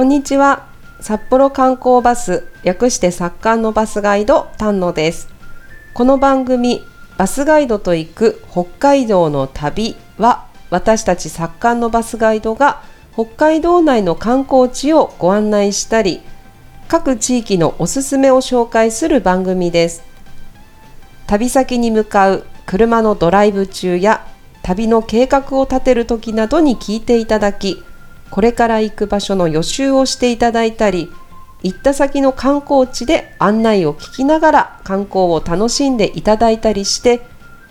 こんにちは。札幌観光バス略して札刊のバスガイド丹野です。この番組バスガイドと行く北海道の旅は私たち札刊のバスガイドが北海道内の観光地をご案内したり各地域のおすすめを紹介する番組です。旅先に向かう車のドライブ中や旅の計画を立てる時などに聞いていただきこれから行く場所の予習をしていただいたり行った先の観光地で案内を聞きながら観光を楽しんでいただいたりして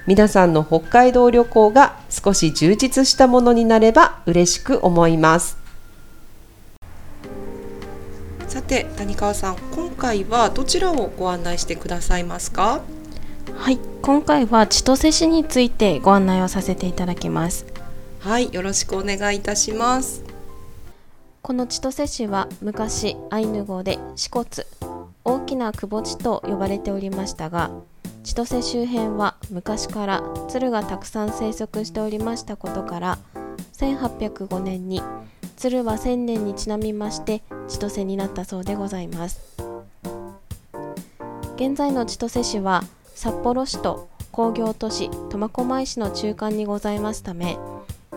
皆さんの北海道旅行が少し充実したものになれば嬉しく思います。さて谷川さん今回はどちらをご案内してくださいますか？はい今回は千歳市についてご案内をさせていただきます。はいよろしくお願いいたしますこの千歳市は昔アイヌ語で支笏大きな窪地と呼ばれておりましたが千歳周辺は昔から鶴がたくさん生息しておりましたことから1805年に鶴は千年にちなみまして千歳になったそうでございます。現在の千歳市は札幌市と工業都市苫小牧市の中間にございますため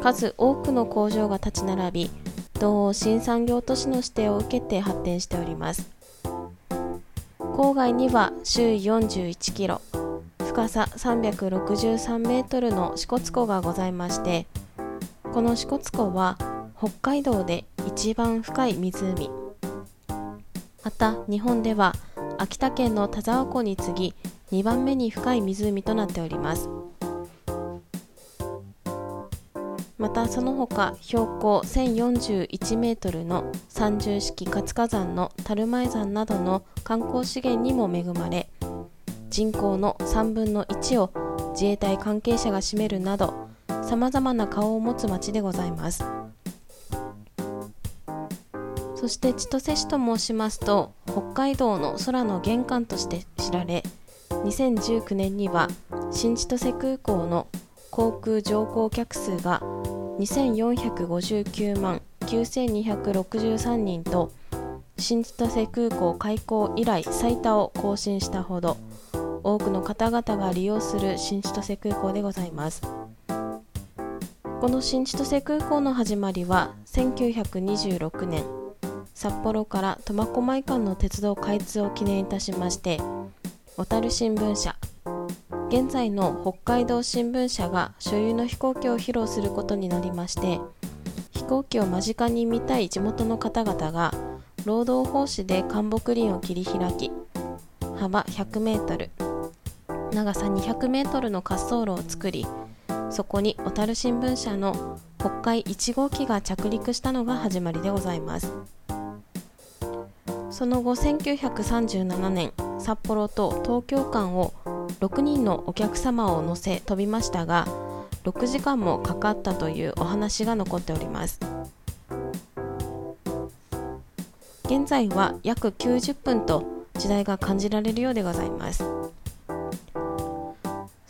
数多くの工場が立ち並び同新産業都市の指定を受けて発展しております。郊外には周囲41キロ深さ363メートルの支笏湖がございましてこの支笏湖は北海道で一番深い湖。また日本では秋田県の田沢湖に次ぎ2番目に深い湖となっております。またその他標高1041メートルの三重式活火山の樽前山などの観光資源にも恵まれ人口の3分の1を自衛隊関係者が占めるなどさまざまな顔を持つ町でございます。そして千歳市と申しますと北海道の空の玄関として知られ2019年には新千歳空港の航空乗降客数が2459万9263人と新千歳空港開港以来最多を更新したほど多くの方々が利用する新千歳空港でございます。この新千歳空港の始まりは1926年札幌から苫小牧間の鉄道開通を記念いたしまして小樽新聞社現在の北海道新聞社が所有の飛行機を披露することになりまして飛行機を間近に見たい地元の方々が労働奉仕で関木林を切り開き幅 100m 長さ 200m の滑走路を作りそこに小樽新聞社の北海1号機が着陸したのが始まりでございます。その後1937年札幌と東京間を6人のお客様を乗せ飛びましたが6時間もかかったというお話が残っております。現在は約90分と時代が感じられるようでございます。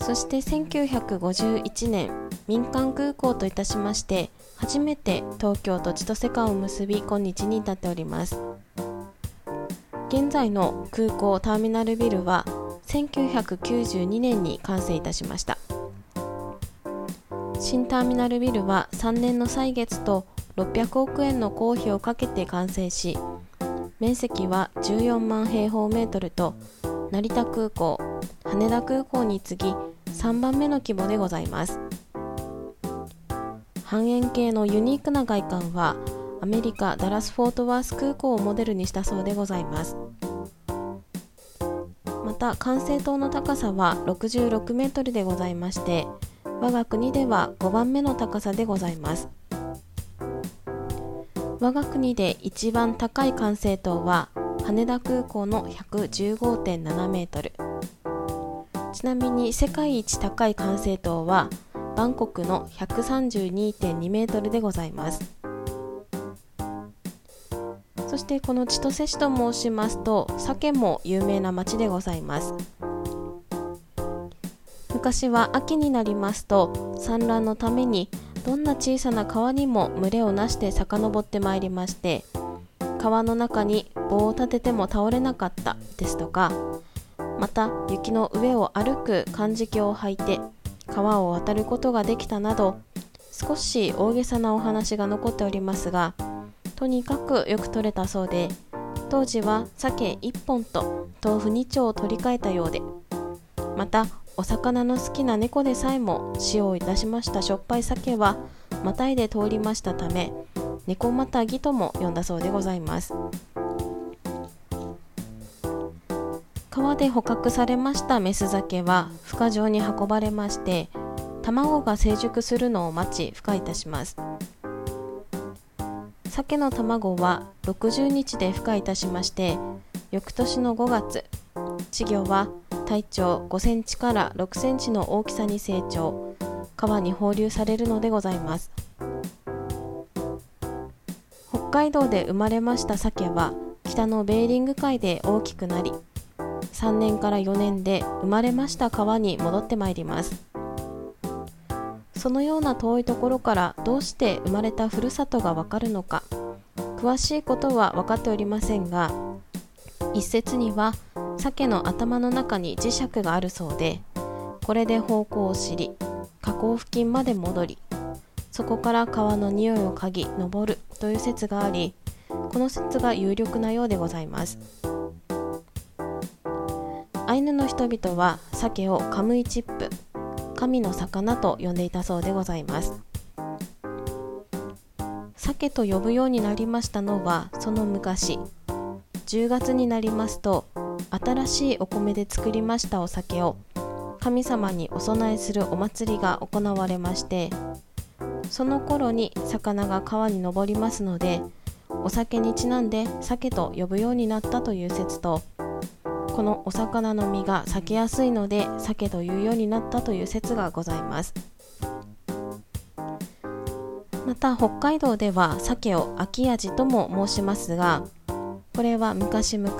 そして1951年民間空港といたしまして初めて東京と千歳間を結び今日に至っております。現在の空港ターミナルビルは1992年に完成いたしました。新ターミナルビルは3年の歳月と600億円の公費をかけて完成し面積は14万平方メートルと成田空港羽田空港に次ぎ3番目の規模でございます。半円形のユニークな外観はアメリカ・ダラス・フォートワース空港をモデルにしたそうでございます。た管制塔の高さは66メートルでございまして我が国では5番目の高さでございます。我が国で一番高い管制塔は羽田空港の115.7メートル。ちなみに世界一高い管制塔はバンコクの132.2メートルでございます。そしてこの千歳市と申しますと鮭も有名な町でございます。昔は秋になりますと産卵のためにどんな小さな川にも群れをなして遡ってまいりまして川の中に棒を立てても倒れなかったですとかまた雪の上を歩く漢字鏡を履いて川を渡ることができたなど少し大げさなお話が残っておりますがとにかくよく取れたそうで当時は鮭1本と豆腐2丁を取り替えたようでまたお魚の好きな猫でさえも塩をいたしましたしょっぱい鮭はまたいで通りましたため猫またぎとも呼んだそうでございます。川で捕獲されましたメス鮭は孵化場に運ばれまして卵が成熟するのを待ち孵化いたします。鮭の卵は60日で孵化いたしまして翌年の5月稚魚は体長5センチから6センチの大きさに成長川に放流されるのでございます。北海道で生まれました鮭は北のベーリング海で大きくなり3年から4年で生まれました川に戻ってまいります。そのような遠いところからどうして生まれたふるさとがわかるのか。詳しいことは分かっておりませんが一説には鮭の頭の中に磁石があるそうでこれで方向を知り河口付近まで戻りそこから川の匂いを嗅ぎ登るという説がありこの説が有力なようでございます。アイヌの人々は鮭をカムイチップ神の魚と呼んでいたそうでございます。鮭と呼ぶようになりましたのはその昔。10月になりますと新しいお米で作りましたお酒を神様にお供えするお祭りが行われましてその頃に魚が川に上りますのでお酒にちなんで鮭と呼ぶようになったという説とこのお魚の身が裂けやすいので鮭というようになったという説がございます。また北海道では鮭を秋味とも申しますがこれは昔々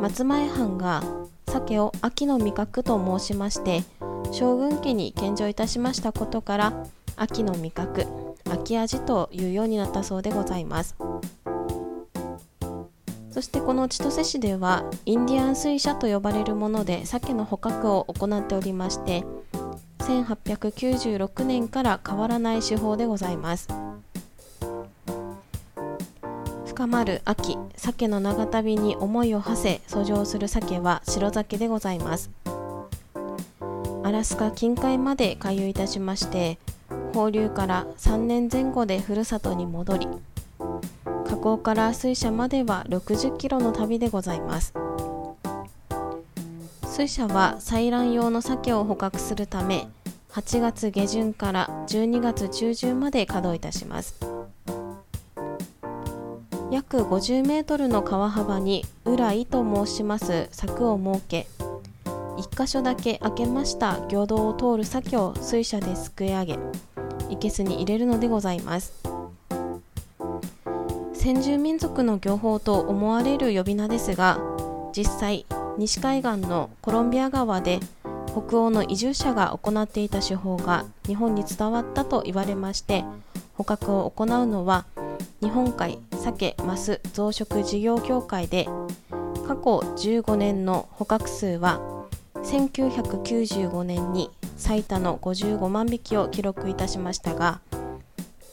松前藩が鮭を秋の味覚と申しまして将軍家に献上いたしましたことから秋の味覚秋味というようになったそうでございます。そしてこの千歳市ではインディアン水車と呼ばれるもので鮭の捕獲を行っておりまして1896年から変わらない手法でございます。深まる秋鮭の長旅に思いを馳せ遡上する鮭は白鮭でございます。アラスカ近海まで回遊いたしまして放流から3年前後でふるさとに戻り河口から水車までは60キロの旅でございます。水車は採卵用の鮭を捕獲するため8月下旬から12月中旬まで稼働いたします。約50メートルの川幅に浦井と申します柵を設け1箇所だけ開けました魚道を通る鮭を水車ですくい上げいけすに入れるのでございます。先住民族の漁法と思われる呼び名ですが実際西海岸のコロンビア川で北欧の移住者が行っていた手法が日本に伝わったと言われまして捕獲を行うのは日本海鮭マス増殖事業協会で過去15年の捕獲数は1995年に最多の55万匹を記録いたしましたが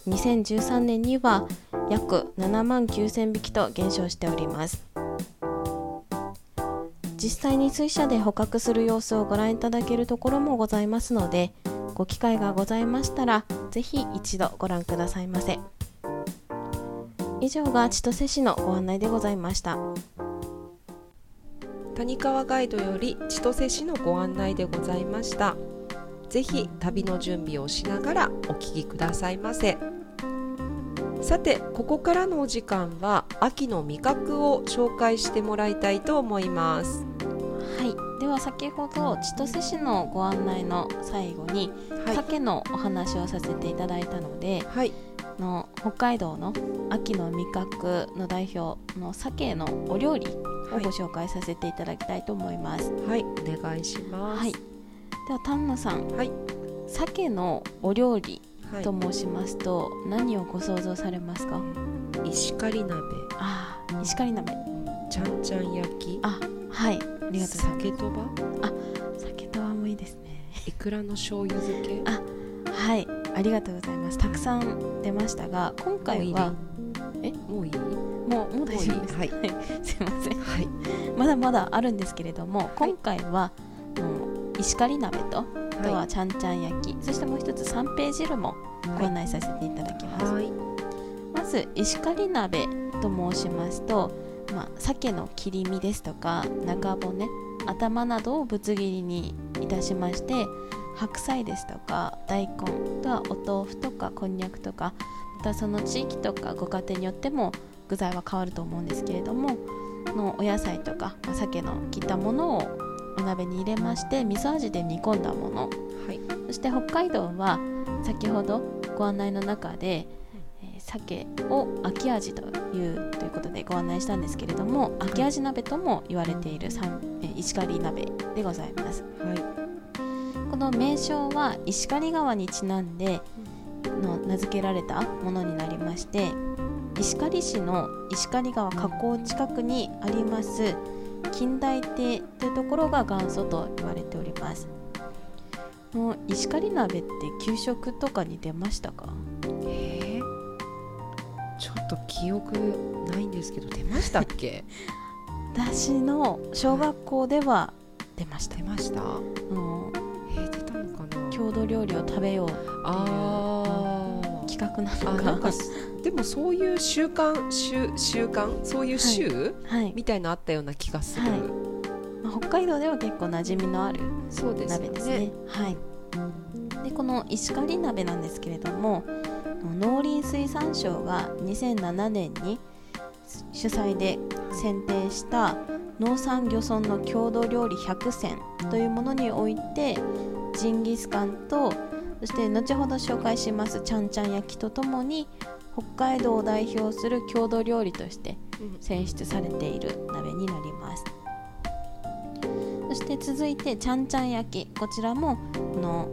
2013年には約7万9000匹と減少しております。実際に水車で捕獲する様子をご覧いただけるところもございますのでご機会がございましたらぜひ一度ご覧くださいませ。以上が千歳市のご案内でございました。谷川ガイドより千歳市のご案内でございました。ぜひ旅の準備をしながらお聞きくださいませ。さてここからのお時間は秋の味覚を紹介してもらいたいと思います。はい。では先ほど千歳市のご案内の最後に、はい、鮭のお話をさせていただいたので、はい、の北海道の秋の味覚の代表の鮭のお料理をご紹介させていただきたいと思います。はい、お願いします、はい、では丹野さん、はい、鮭のお料理と申しますと、はい、何をご想像されますか？石狩鍋。あ石狩鍋。ちゃんちゃん焼き。あはい。ありがとうございます。酒とば？酒とはもいいですね。いくらの醤油漬け？あはい。ありがとうございます。たくさん出ましたが今回はえ？もういい？もうもう大丈夫です。はい。すいません。はい。まだまだあるんですけれども、今回は、うん石狩鍋とあとはちゃんちゃん焼き、そしてもう一つ三平汁もご案内させていただきます、はい。まず石狩鍋と申しますと、まあ、鮭の切り身ですとか中骨頭などをぶつ切りにいたしまして白菜ですとか大根あとはお豆腐とかこんにゃくとかまたその地域とかご家庭によっても具材は変わると思うんですけれどものお野菜とか、まあ、鮭の切ったものをお鍋に入れまして味噌味で煮込んだもの。はい。そして北海道は先ほどご案内の中で、えー鮭を秋味というということでご案内したんですけれども秋味鍋とも言われている三えー石狩鍋でございます。はい。この名称は石狩川にちなんでの名付けられたものになりまして石狩市の石狩川河口近くにあります近代亭というところが元祖と言われております。もう石狩鍋って給食とかに出ましたか？えーちょっと記憶ないんですけど出ましたっけ？私の小学校では出ました。出ました。あのえー出たのかな？郷土料理を食べようあー企画なあのかでもそういう習慣習習慣？そういう週、はい、みたいなのあったような気がする、はい。まあ北海道では結構馴染みのある鍋ですね。はい。でこの石狩鍋なんですけれども、農林水産省が2007年に主催で選定した農産漁村の郷土料理100選というものにおいてジンギスカンとそして後ほど紹介しますちゃんちゃん焼きとともに北海道を代表する郷土料理としてうん。選出されている鍋になります。そして続いてちゃんちゃん焼き。こちらもこの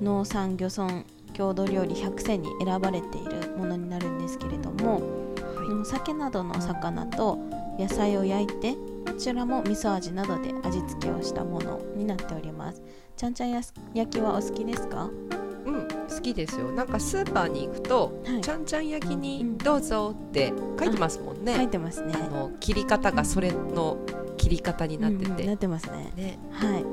農産漁村郷土料理100選に選ばれているものになるんですけれども、は鮭などの魚と野菜を焼いてこちらも味噌味などで味付けをしたものになっております。ちゃんちゃん焼きはお好きですか？い、うん好きですよ。なんかスーパーに行くと、はい。ちゃんちゃん焼きにどうぞって書いてますもんね、書いてますね。あの切り方がそれの切り方になってて、うんうんなってますね。ね。はい。で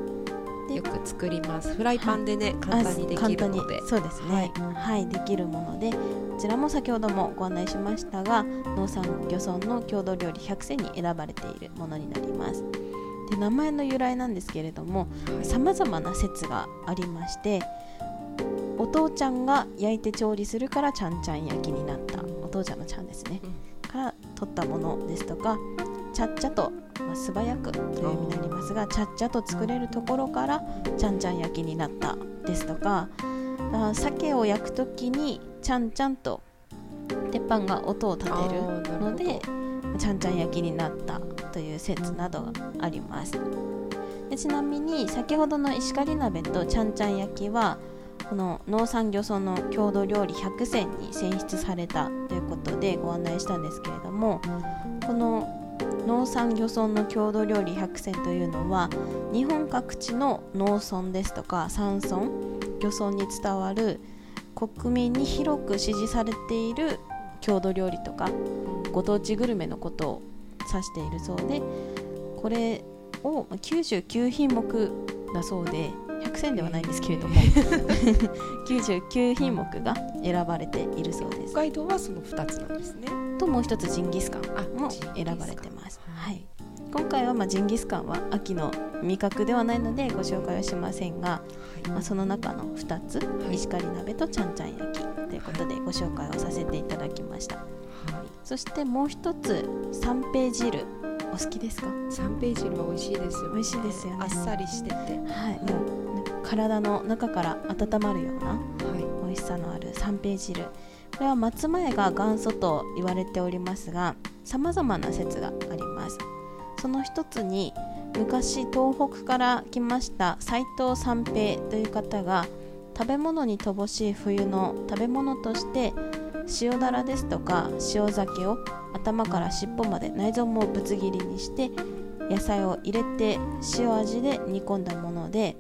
よく作ります。フライパンでね、簡単にできるので。そうですね。はい、できるもので。こちらも先ほどもご案内しましたが農産漁村の郷土料理100選に選ばれているものになります。で名前の由来なんですけれどもさまざまな説がありましてお父ちゃんが焼いて調理するからちゃんちゃん焼きになった。お父ちゃんのちゃんですね、から取ったものですとかちゃっちゃと、まあ、素早くという意味になりますがちゃっちゃと作れるところからちゃんちゃん焼きになったですとかあ鮭を焼くときにちゃんちゃんと鉄板が音を立てるのでちゃんちゃん焼きになったという説などがあります。でちなみに先ほどの石狩鍋とちゃんちゃん焼きはこの農産漁村の郷土料理100選に選出されたということでご案内したんですけれどもこの農産漁村の郷土料理100選というのは日本各地の農村ですとか山村。漁村に伝わる国民に広く支持されている郷土料理とかご当地グルメのことを指しているそうでこれを99品目だそうで100選ではないんですけれども。99品目が選ばれているそうです。北海道はその2つなんですね。ともう一つジンギスカンも選ばれてます、ははい。い、今回はまあジンギスカンは秋の味覚ではないのでご紹介はしませんが、まあ、その中の2つ、い。石狩鍋とちゃんちゃん焼きということでご紹介をさせていただきました。はい。そしてもう一つ三平汁お好きですか？三ページは美味しいですよ。ね美味しいですよね。あっさりしてて。ははい。もう体の中から温まるようない。美味しさのある三平汁。これは松前が元祖と言われておりますがさまざまな説があります。その一つに昔東北から来ました斉藤三平という方が食べ物に乏しい冬の食べ物として塩だらですとか塩鮭を頭から尻尾まで内臓もぶつ切りにして野菜を入れて塩味で煮込んだもので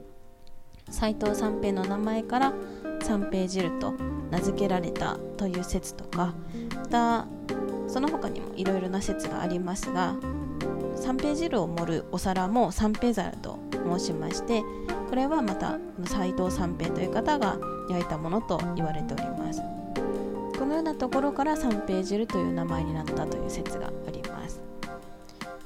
斎藤三平の名前から三平汁と名付けられたという説とかまたその他にもいろいろな説がありますが三平汁を盛るお皿も三平皿と申しましてこれはまた斎藤三平という方が焼いたものと言われております。このようなところから三平汁という名前になったという説があります。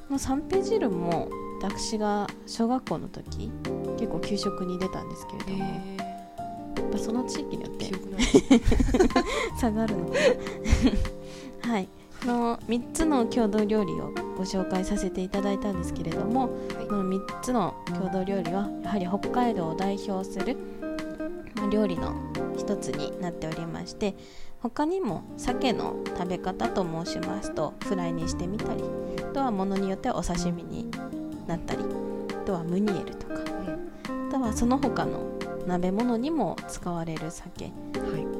この三平汁も私が小学校の時結構給食に出たんですけれども、やっぱその地域によって 差があるのかな。はい。この3つの郷土料理をご紹介させていただいたんですけれども、はい、この3つの郷土料理はやはり北海道を代表する料理の一つになっておりまして他にも鮭の食べ方と申しますとフライにしてみたりあとはものによってはお刺身になったりあとはムニエルとか、あとはその他の鍋物にも使われる鮭、は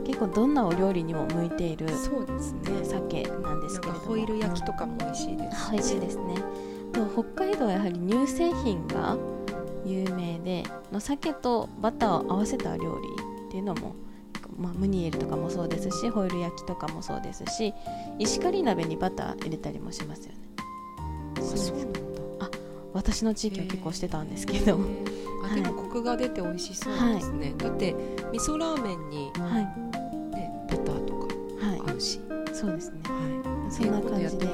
い、結構どんなお料理にも向いているそうですね。鮭なんですけれども。ホイル焼きとかも美味しいです、美味しいですね。北海道はやはり乳製品が有名での鮭とバターを合わせた料理っていうのも、まあ、ムニエルとかもそうですしホイル焼きとかもそうですし石狩鍋にバター入れたりもしますよね。そうなんだ。あ私の地域は結構してたんですけど、あでもコクが出て美味しそうですね、はい、だって味噌ラーメンに、はい。ね、バターとか合うし、はい、そうですね、はい、そんな感じで。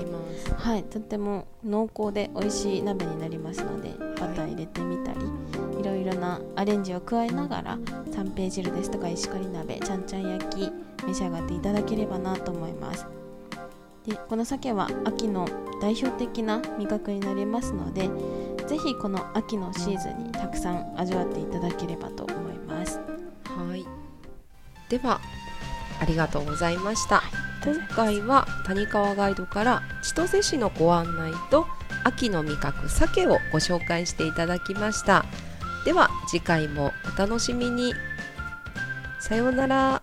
はい。とっても濃厚で美味しい鍋になりますのでバター入れてみたり、いろいろなアレンジを加えながら三平汁ですとか石狩鍋ちゃんちゃん焼き召し上がっていただければなと思います。でこの鮭は秋の代表的な味覚になりますのでぜひこの秋のシーズンにたくさん味わっていただければと思います。はい。ではありがとうございました、今回は谷川ガイドから千歳市のご案内と秋の味覚鮭をご紹介していただきました。では次回もお楽しみに。さようなら。